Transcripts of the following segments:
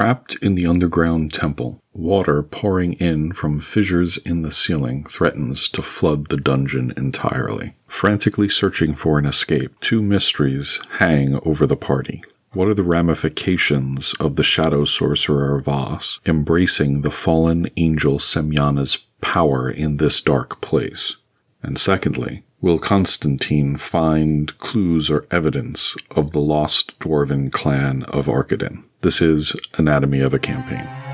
Trapped in the underground temple, water pouring in from fissures in the ceiling threatens to flood the dungeon entirely. Frantically searching for an escape, two mysteries hang over the party. What are the ramifications of the shadow sorcerer Voss embracing the fallen angel Semyana's power in this dark place? And secondly, will Constantine find clues or evidence of the lost dwarven clan of Arkadin? This is Anatomy of a Campaign.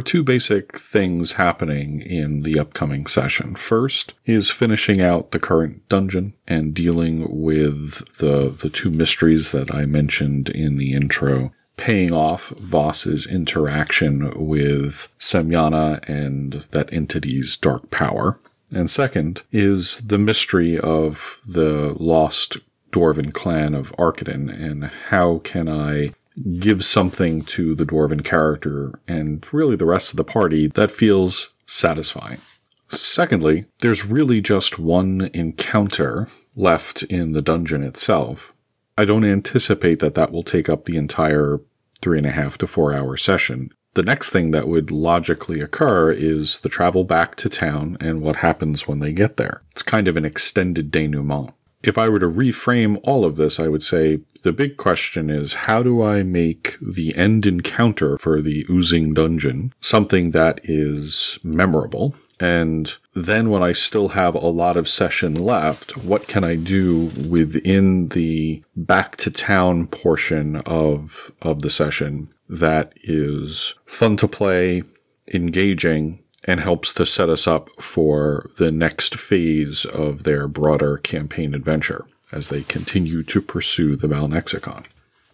Are two basic things happening in the upcoming session. First is finishing out the current dungeon and dealing with the, the two mysteries that I mentioned in the intro, paying off Voss's interaction with Semyana and that entity's dark power. And second is the mystery of the lost dwarven clan of Arkadin and how can I give something to the dwarven character and really the rest of the party that feels satisfying. Secondly, there's really just one encounter left in the dungeon itself. I don't anticipate that that will take up the entire three and a half to four hour session. The next thing that would logically occur is the travel back to town and what happens when they get there. It's kind of an extended denouement if I were to reframe all of this, I would say the big question is how do I make the end encounter for the oozing dungeon something that is memorable? And then when I still have a lot of session left, what can I do within the back to town portion of, of the session that is fun to play, engaging, and helps to set us up for the next phase of their broader campaign adventure as they continue to pursue the Valnexicon.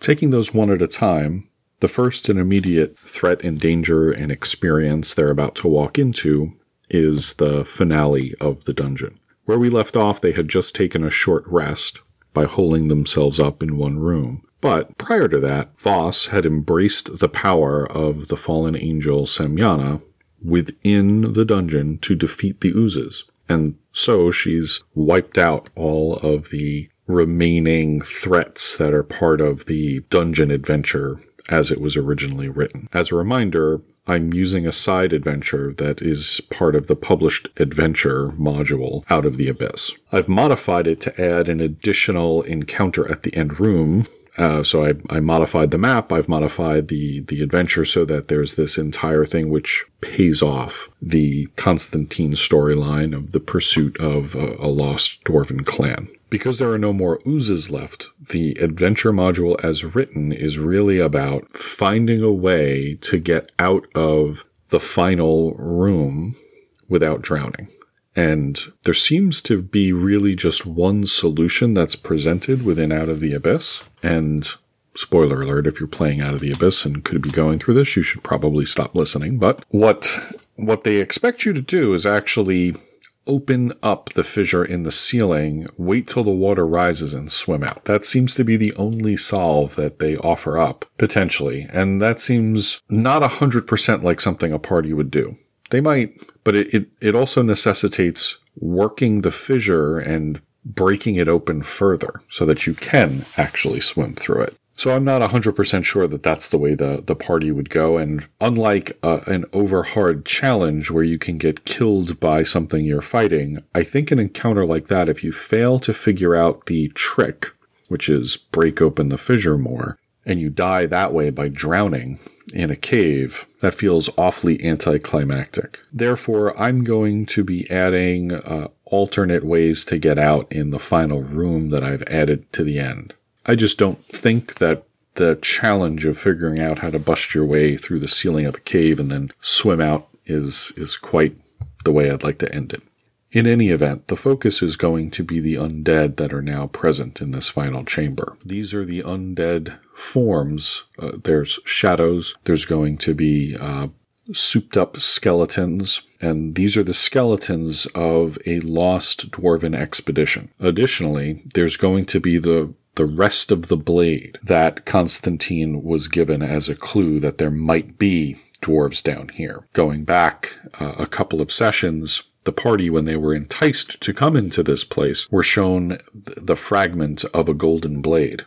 Taking those one at a time, the first and immediate threat and danger and experience they're about to walk into is the finale of the dungeon. Where we left off, they had just taken a short rest by holding themselves up in one room. But prior to that, Voss had embraced the power of the fallen angel Semyana within the dungeon to defeat the oozes. And so she's wiped out all of the remaining threats that are part of the dungeon adventure as it was originally written. As a reminder, I'm using a side adventure that is part of the published adventure module Out of the Abyss. I've modified it to add an additional encounter at the end room uh, so I, I modified the map. I've modified the the adventure so that there's this entire thing which pays off the Constantine storyline of the pursuit of a, a lost dwarven clan. Because there are no more oozes left, the adventure module as written is really about finding a way to get out of the final room without drowning. And there seems to be really just one solution that's presented within Out of the Abyss. And spoiler alert, if you're playing Out of the Abyss and could be going through this, you should probably stop listening. But what what they expect you to do is actually open up the fissure in the ceiling, wait till the water rises and swim out. That seems to be the only solve that they offer up, potentially. And that seems not 100% like something a party would do. They might, but it, it, it also necessitates working the fissure and breaking it open further so that you can actually swim through it. So I'm not 100% sure that that's the way the, the party would go. And unlike uh, an over hard challenge where you can get killed by something you're fighting, I think an encounter like that, if you fail to figure out the trick, which is break open the fissure more, and you die that way by drowning in a cave, that feels awfully anticlimactic. Therefore, I'm going to be adding uh, alternate ways to get out in the final room that I've added to the end. I just don't think that the challenge of figuring out how to bust your way through the ceiling of a cave and then swim out is is quite the way I'd like to end it. In any event, the focus is going to be the undead that are now present in this final chamber. These are the undead forms. Uh, there's shadows. There's going to be uh, souped up skeletons, and these are the skeletons of a lost dwarven expedition. Additionally, there's going to be the the rest of the blade that Constantine was given as a clue that there might be dwarves down here. Going back uh, a couple of sessions, the party, when they were enticed to come into this place, were shown the fragment of a golden blade.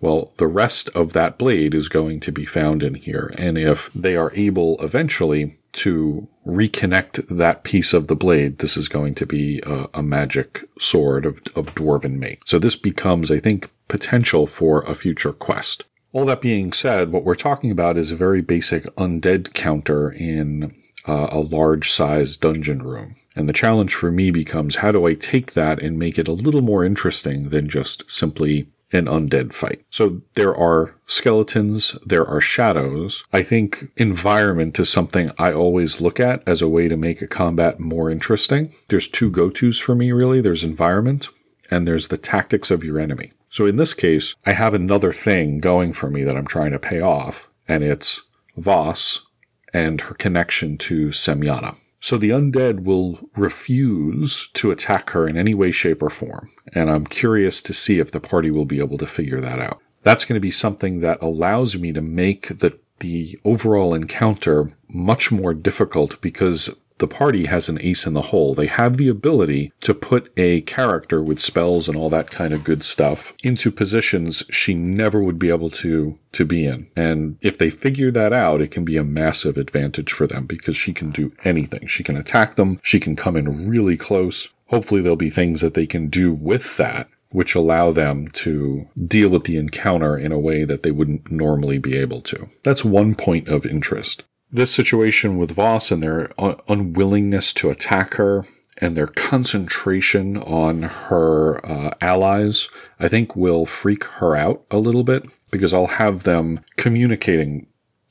Well, the rest of that blade is going to be found in here. And if they are able eventually to reconnect that piece of the blade, this is going to be a, a magic sword of, of dwarven make. So this becomes, I think, potential for a future quest. All that being said, what we're talking about is a very basic undead counter in uh, a large size dungeon room. And the challenge for me becomes how do I take that and make it a little more interesting than just simply an undead fight. So there are skeletons, there are shadows. I think environment is something I always look at as a way to make a combat more interesting. There's two go-tos for me really. There's environment and there's the tactics of your enemy. So in this case, I have another thing going for me that I'm trying to pay off and it's Voss and her connection to Semyana. So the undead will refuse to attack her in any way, shape, or form. And I'm curious to see if the party will be able to figure that out. That's going to be something that allows me to make the the overall encounter much more difficult because the party has an ace in the hole. They have the ability to put a character with spells and all that kind of good stuff into positions she never would be able to to be in. And if they figure that out, it can be a massive advantage for them because she can do anything. She can attack them, she can come in really close. Hopefully there'll be things that they can do with that which allow them to deal with the encounter in a way that they wouldn't normally be able to. That's one point of interest this situation with Voss and their un- unwillingness to attack her and their concentration on her uh, allies, I think will freak her out a little bit because I'll have them communicating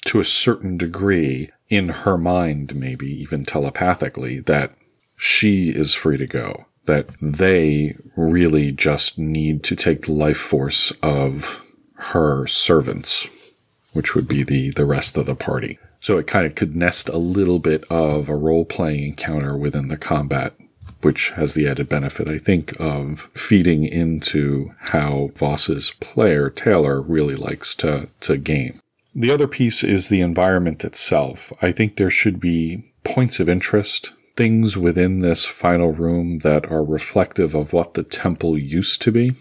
to a certain degree in her mind, maybe even telepathically, that she is free to go. That they really just need to take the life force of her servants, which would be the, the rest of the party. So it kind of could nest a little bit of a role playing encounter within the combat, which has the added benefit, I think, of feeding into how Voss's player, Taylor, really likes to, to game. The other piece is the environment itself. I think there should be points of interest, things within this final room that are reflective of what the temple used to be,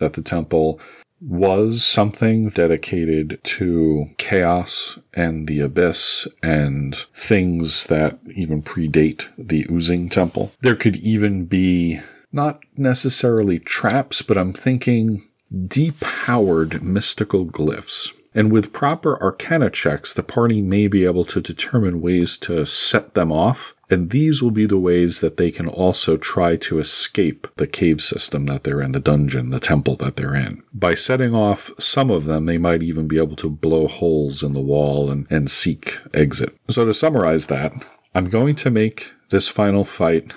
that the temple was something dedicated to chaos and the abyss and things that even predate the oozing temple. There could even be not necessarily traps, but I'm thinking depowered mystical glyphs. And with proper arcana checks, the party may be able to determine ways to set them off and these will be the ways that they can also try to escape the cave system that they're in, the dungeon, the temple that they're in. By setting off some of them, they might even be able to blow holes in the wall and, and seek exit. So to summarize that, I'm going to make this final fight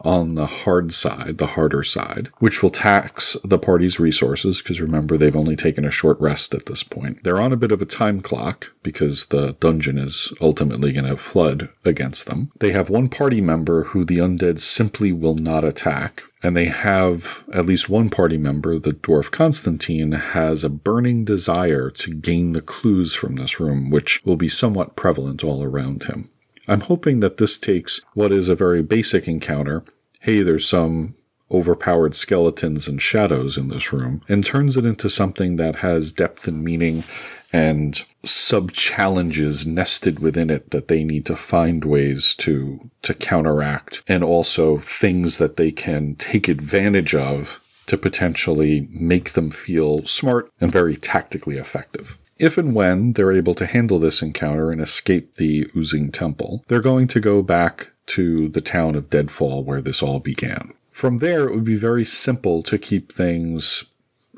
on the hard side, the harder side, which will tax the party's resources because remember they've only taken a short rest at this point. They're on a bit of a time clock because the dungeon is ultimately going to flood against them. They have one party member who the undead simply will not attack. And they have at least one party member, the dwarf Constantine, has a burning desire to gain the clues from this room, which will be somewhat prevalent all around him. I'm hoping that this takes what is a very basic encounter. Hey, there's some overpowered skeletons and shadows in this room, and turns it into something that has depth and meaning and sub challenges nested within it that they need to find ways to to counteract and also things that they can take advantage of to potentially make them feel smart and very tactically effective. If and when they're able to handle this encounter and escape the oozing temple, they're going to go back to the town of Deadfall where this all began. From there, it would be very simple to keep things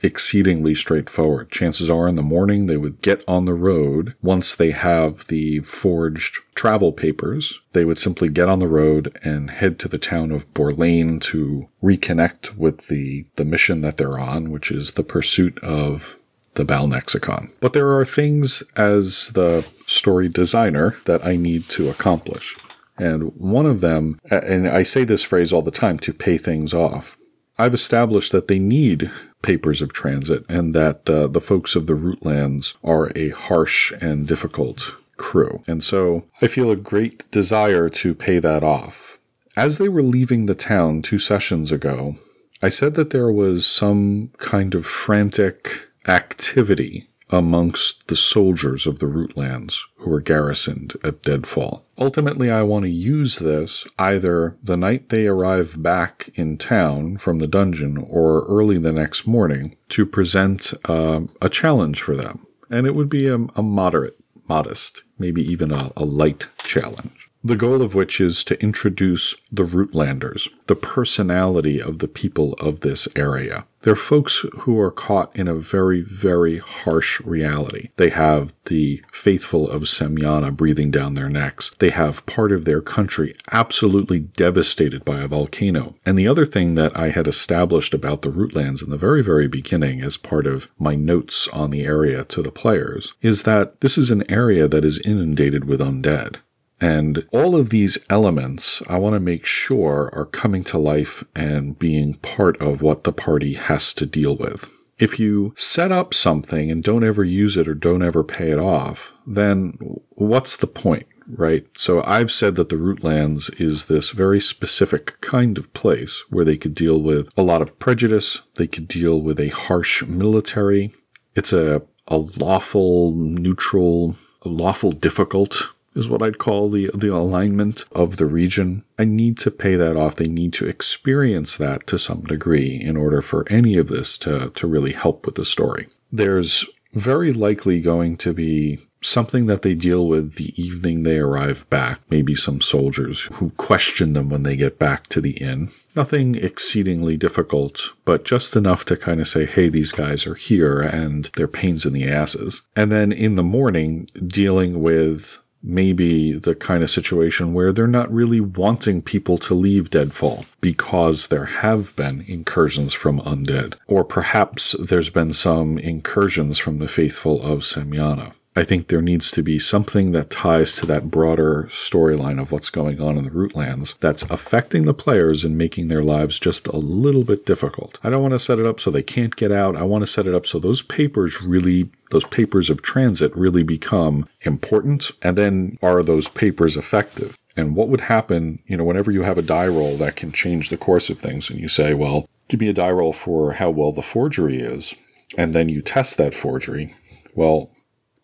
exceedingly straightforward. Chances are in the morning they would get on the road. Once they have the forged travel papers, they would simply get on the road and head to the town of Borlane to reconnect with the, the mission that they're on, which is the pursuit of the Balnexicon. But there are things as the story designer that I need to accomplish. And one of them, and I say this phrase all the time to pay things off. I've established that they need papers of transit and that uh, the folks of the Rootlands are a harsh and difficult crew. And so I feel a great desire to pay that off. As they were leaving the town two sessions ago, I said that there was some kind of frantic activity amongst the soldiers of the Rootlands who were garrisoned at Deadfall. Ultimately, I want to use this either the night they arrive back in town from the dungeon or early the next morning to present uh, a challenge for them. And it would be a, a moderate, modest, maybe even a, a light challenge the goal of which is to introduce the Rootlanders, the personality of the people of this area. They're folks who are caught in a very, very harsh reality. They have the faithful of Semyana breathing down their necks. They have part of their country absolutely devastated by a volcano. And the other thing that I had established about the Rootlands in the very, very beginning as part of my notes on the area to the players is that this is an area that is inundated with undead. And all of these elements, I want to make sure are coming to life and being part of what the party has to deal with. If you set up something and don't ever use it or don't ever pay it off, then what's the point? right? So I've said that the Rootlands is this very specific kind of place where they could deal with a lot of prejudice. They could deal with a harsh military. It's a, a lawful, neutral, a lawful, difficult is what I'd call the, the alignment of the region. I need to pay that off. They need to experience that to some degree in order for any of this to, to really help with the story. There's very likely going to be something that they deal with the evening they arrive back. Maybe some soldiers who question them when they get back to the inn. Nothing exceedingly difficult, but just enough to kind of say, hey, these guys are here and they're pains in the asses. And then in the morning, dealing with maybe the kind of situation where they're not really wanting people to leave Deadfall because there have been incursions from undead, or perhaps there's been some incursions from the faithful of Semyana. I think there needs to be something that ties to that broader storyline of what's going on in the Rootlands that's affecting the players and making their lives just a little bit difficult. I don't want to set it up so they can't get out. I want to set it up so those papers really, those papers of transit really become important. And then are those papers effective? And what would happen, you know, whenever you have a die roll that can change the course of things and you say, well, give me a die roll for how well the forgery is, and then you test that forgery. Well,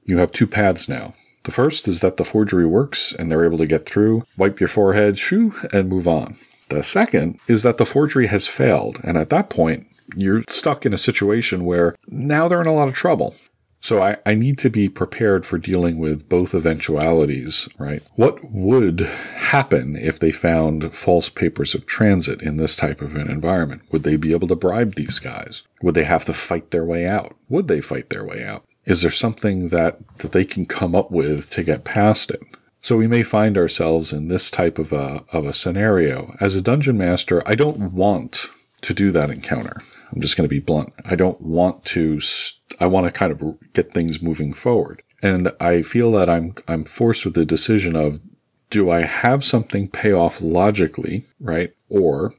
you have two paths now. The first is that the forgery works and they're able to get through, wipe your forehead, shoo, and move on. The second is that the forgery has failed, and at that point, you're stuck in a situation where now they're in a lot of trouble. So I, I, need to be prepared for dealing with both eventualities, right? What would happen if they found false papers of transit in this type of an environment? Would they be able to bribe these guys? Would they have to fight their way out? Would they fight their way out? Is there something that, that they can come up with to get past it? So we may find ourselves in this type of a, of a scenario. As a dungeon master, I don't want to do that encounter. I'm just going to be blunt. I don't want to, I want to kind of get things moving forward. And I feel that I'm, I'm forced with the decision of, do I have something pay off logically, right? Or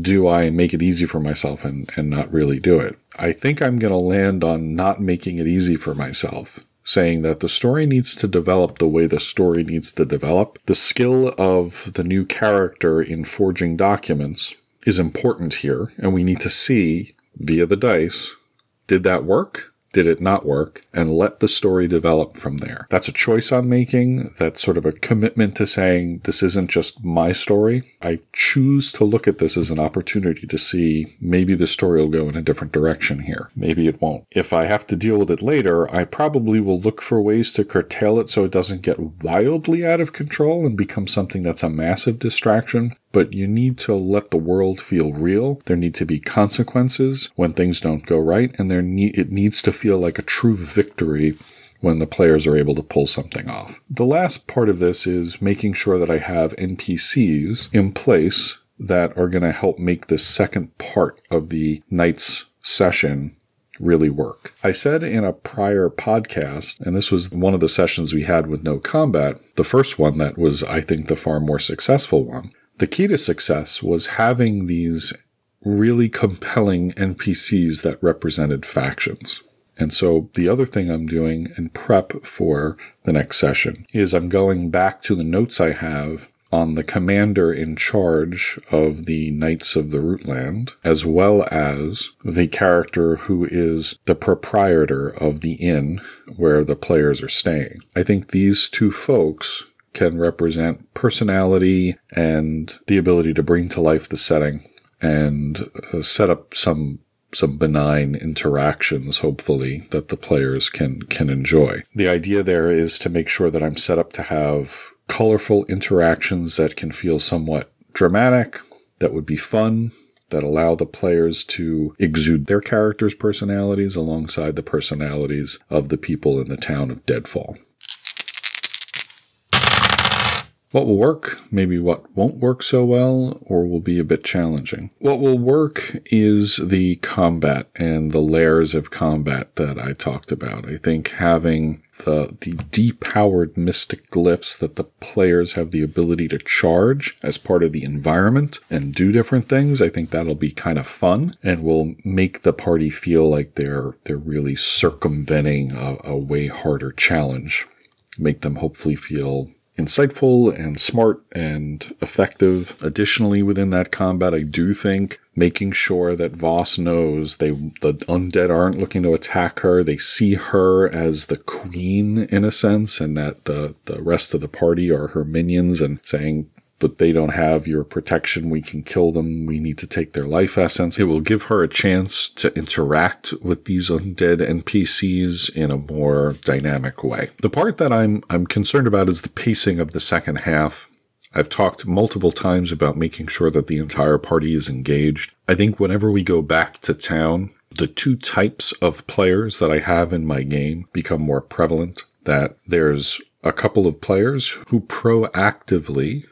do I make it easy for myself and, and not really do it? I think I'm going to land on not making it easy for myself, saying that the story needs to develop the way the story needs to develop. The skill of the new character in forging documents is important here, and we need to see via the dice did that work? Did it not work, and let the story develop from there. That's a choice I'm making. That's sort of a commitment to saying this isn't just my story. I choose to look at this as an opportunity to see maybe the story will go in a different direction here. Maybe it won't. If I have to deal with it later, I probably will look for ways to curtail it so it doesn't get wildly out of control and become something that's a massive distraction but you need to let the world feel real. There need to be consequences when things don't go right, and there ne- it needs to feel like a true victory when the players are able to pull something off. The last part of this is making sure that I have NPCs in place that are going to help make this second part of the night's session really work. I said in a prior podcast, and this was one of the sessions we had with no combat, the first one that was, I think, the far more successful one, the key to success was having these really compelling NPCs that represented factions. And so the other thing I'm doing in prep for the next session is I'm going back to the notes I have on the commander in charge of the Knights of the Rootland, as well as the character who is the proprietor of the inn where the players are staying. I think these two folks can represent personality and the ability to bring to life the setting and uh, set up some some benign interactions hopefully that the players can can enjoy. The idea there is to make sure that I'm set up to have colorful interactions that can feel somewhat dramatic, that would be fun, that allow the players to exude their characters' personalities alongside the personalities of the people in the town of Deadfall what will work, maybe what won't work so well, or will be a bit challenging. What will work is the combat and the layers of combat that I talked about. I think having the, the depowered mystic glyphs that the players have the ability to charge as part of the environment and do different things, I think that'll be kind of fun and will make the party feel like they're they're really circumventing a, a way harder challenge. Make them hopefully feel insightful and smart and effective. Additionally, within that combat, I do think making sure that Voss knows they the undead aren't looking to attack her. They see her as the queen in a sense, and that the the rest of the party are her minions, and saying but they don't have your protection. We can kill them. We need to take their life essence. It will give her a chance to interact with these undead NPCs in a more dynamic way. The part that I'm, I'm concerned about is the pacing of the second half. I've talked multiple times about making sure that the entire party is engaged. I think whenever we go back to town, the two types of players that I have in my game become more prevalent. That there's a couple of players who proactively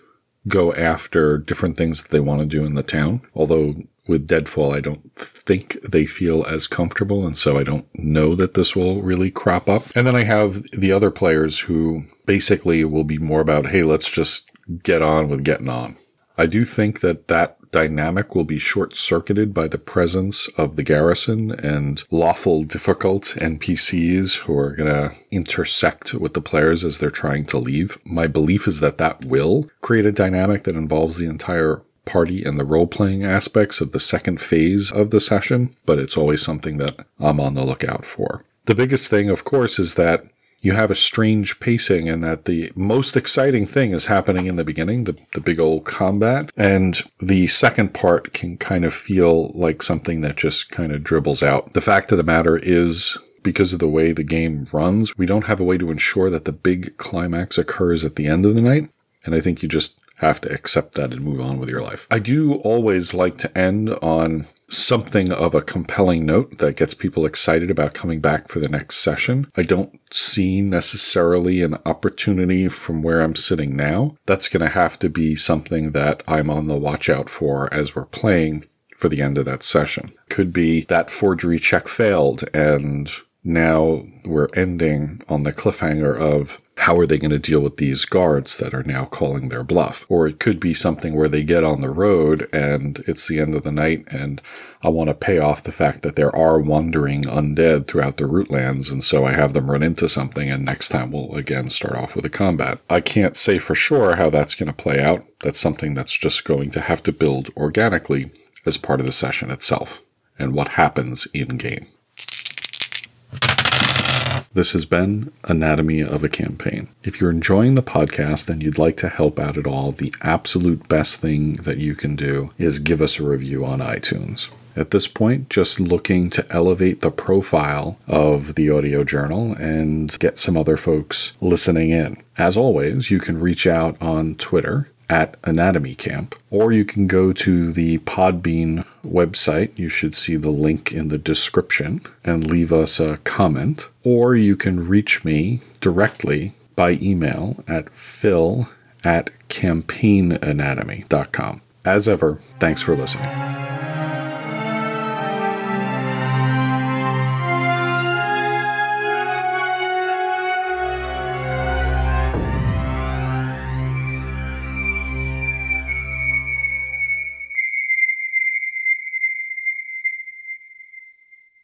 go after different things that they want to do in the town. Although with Deadfall, I don't think they feel as comfortable, and so I don't know that this will really crop up. And then I have the other players who basically will be more about, hey, let's just get on with getting on. I do think that that dynamic will be short circuited by the presence of the garrison and lawful difficult NPCs who are going to intersect with the players as they're trying to leave. My belief is that that will create a dynamic that involves the entire party and the role playing aspects of the second phase of the session, but it's always something that I'm on the lookout for. The biggest thing, of course, is that you have a strange pacing and that the most exciting thing is happening in the beginning, the, the big old combat. And the second part can kind of feel like something that just kind of dribbles out. The fact of the matter is, because of the way the game runs, we don't have a way to ensure that the big climax occurs at the end of the night. And I think you just have to accept that and move on with your life. I do always like to end on something of a compelling note that gets people excited about coming back for the next session. I don't see necessarily an opportunity from where I'm sitting now. That's going to have to be something that I'm on the watch out for as we're playing for the end of that session. Could be that forgery check failed and now we're ending on the cliffhanger of how are they going to deal with these guards that are now calling their bluff? Or it could be something where they get on the road and it's the end of the night and I want to pay off the fact that there are wandering undead throughout the rootlands and so I have them run into something and next time we'll again start off with a combat. I can't say for sure how that's going to play out. That's something that's just going to have to build organically as part of the session itself and what happens in game. This has been Anatomy of a Campaign. If you're enjoying the podcast and you'd like to help out at all, the absolute best thing that you can do is give us a review on iTunes. At this point, just looking to elevate the profile of the audio journal and get some other folks listening in. As always, you can reach out on Twitter at Anatomy Camp, or you can go to the Podbean website. You should see the link in the description and leave us a comment, or you can reach me directly by email at phil at campaignanatomy.com. As ever, thanks for listening.